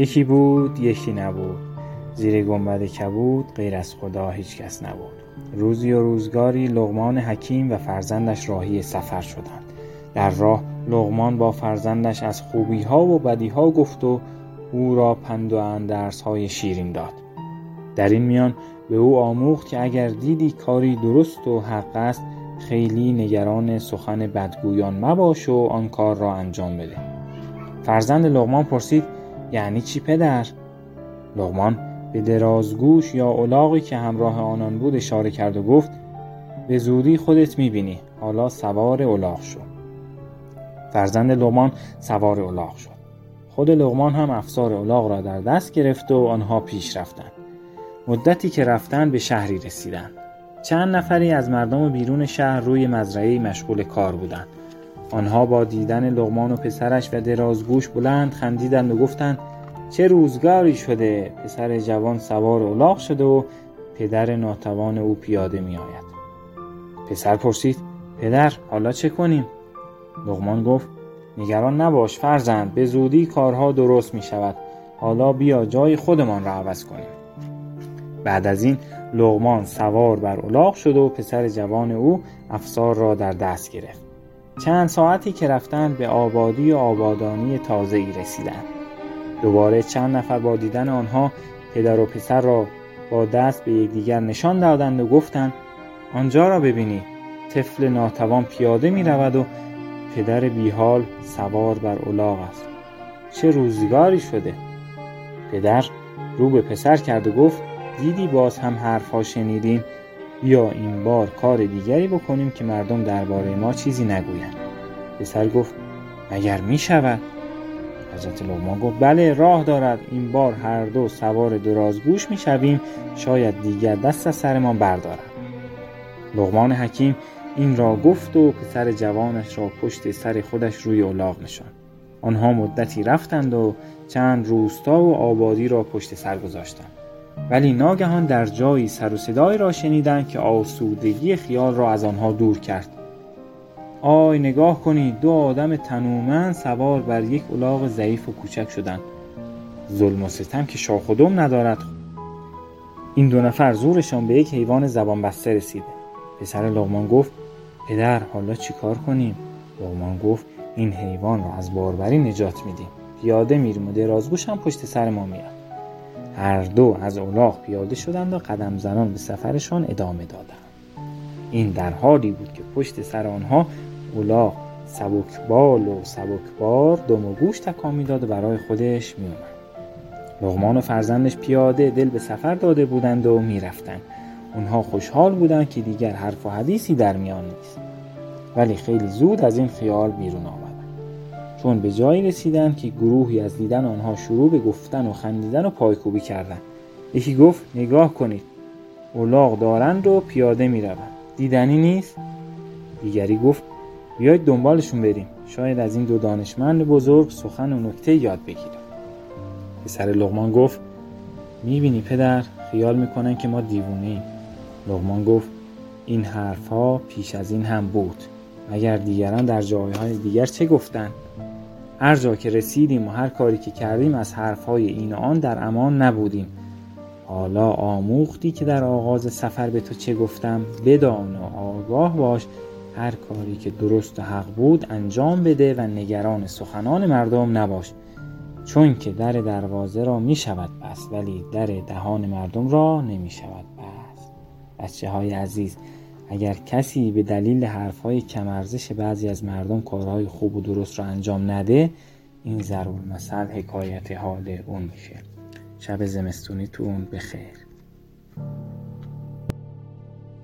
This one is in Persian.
یکی بود یکی نبود. زیر گنبد کبود غیر از خدا هیچ کس نبود. روزی و روزگاری لغمان حکیم و فرزندش راهی سفر شدند. در راه لغمان با فرزندش از خوبی ها و بدی ها گفت و او را پند و اندرس های شیرین داد. در این میان به او آموخت که اگر دیدی کاری درست و حق است خیلی نگران سخن بدگویان مباش و آن کار را انجام بده. فرزند لغمان پرسید یعنی چی پدر؟ لغمان به درازگوش یا الاغی که همراه آنان بود اشاره کرد و گفت به زودی خودت می‌بینی. حالا سوار الاغ شو. فرزند لغمان سوار الاغ شد. خود لغمان هم افسار الاغ را در دست گرفت و آنها پیش رفتند. مدتی که رفتن به شهری رسیدند. چند نفری از مردم بیرون شهر روی مزرعه مشغول کار بودند. آنها با دیدن لغمان و پسرش و درازگوش بلند خندیدند و گفتند چه روزگاری شده؟ پسر جوان سوار الاغ شده و پدر ناتوان او پیاده می آید پسر پرسید پدر حالا چه کنیم؟ لغمان گفت نگران نباش فرزند به زودی کارها درست می شود حالا بیا جای خودمان را عوض کنیم. بعد از این لغمان سوار بر الاغ شد و پسر جوان او افسار را در دست گرفت. چند ساعتی که رفتند به آبادی و آبادانی تازه ای رسیدند دوباره چند نفر با دیدن آنها پدر و پسر را با دست به یکدیگر نشان دادند و گفتند آنجا را ببینی طفل ناتوان پیاده می رود و پدر بیحال سوار بر الاغ است. چه روزگاری شده؟ پدر رو به پسر کرد و گفت دیدی باز هم حرفها شنیدیم بیا این بار کار دیگری بکنیم که مردم درباره ما چیزی نگویند. پسر گفت مگر می شود حضرت لغمان گفت بله راه دارد. این بار هر دو سوار درازگوش می شویم شاید دیگر دست از سرمان بردارد. لغمان حکیم این را گفت و پسر جوانش را پشت سر خودش روی الاغ نشان آنها مدتی رفتند و چند روستا و آبادی را پشت سر گذاشتند. ولی ناگهان در جایی سر و صدایی را شنیدند که آسودگی خیال را از آنها دور کرد. آی نگاه کنید دو آدم تنومند سوار بر یک الاغ ضعیف و کوچک شدند. ظلم و ستم که شاخ و ندارد. این دو نفر زورشان به یک حیوان زبان بسته رسیده پسر لغمان گفت پدر حالا چیکار کنیم؟ لغمان گفت این حیوان را از باربری نجات میدیم. پیاده میریم و درازگوش هم پشت سر ما میاد. هر دو از الاغ پیاده شدند و قدم زنان به سفرشان ادامه دادند. این در حالی بود که پشت سر آنها الاغ سبکبال و سبکبار دم و گوش تکان می‌داد و برای خودش میومد لغمان و فرزندش پیاده دل به سفر داده بودند و می‌رفتند. اونها خوشحال بودند که دیگر حرف و حدیثی در میان نیست. ولی خیلی زود از این خیال بیرون آمدند چون به جایی رسیدند که گروهی از دیدن آنها شروع به گفتن و خندیدن و پایکوبی کردند. یکی گفت نگاه کنید الاغ دارند و پیاده می‌روند. دیدنی نیست؟ دیگری گفت بیایید دنبالشون بریم. شاید از این دو دانشمند بزرگ سخن و نکته یاد بگیریم پسر لغمان گفت می‌بینی پدر خیال می‌کنن که ما دیوونه ایم لغمان گفت این حرفها پیش از این هم بود. مگر دیگران در جایهای دیگر چه گفتند هر که رسیدیم و هر کاری که کردیم از حرفهای این آن در امان نبودیم. حالا آموختی که در آغاز سفر به تو چه گفتم بدان و آگاه باش. هر کاری که درست و حق بود انجام بده و نگران سخنان مردم نباش. چون که در دروازه را می شود بست ولی در دهان مردم را نمی شود بست. بچه های عزیز اگر کسی به دلیل حرف های کمارزش بعضی از مردم کارهای خوب و درست را انجام نده این ضرور مثل حکایت حال اون میشه. شب زمستونیتون بخیر.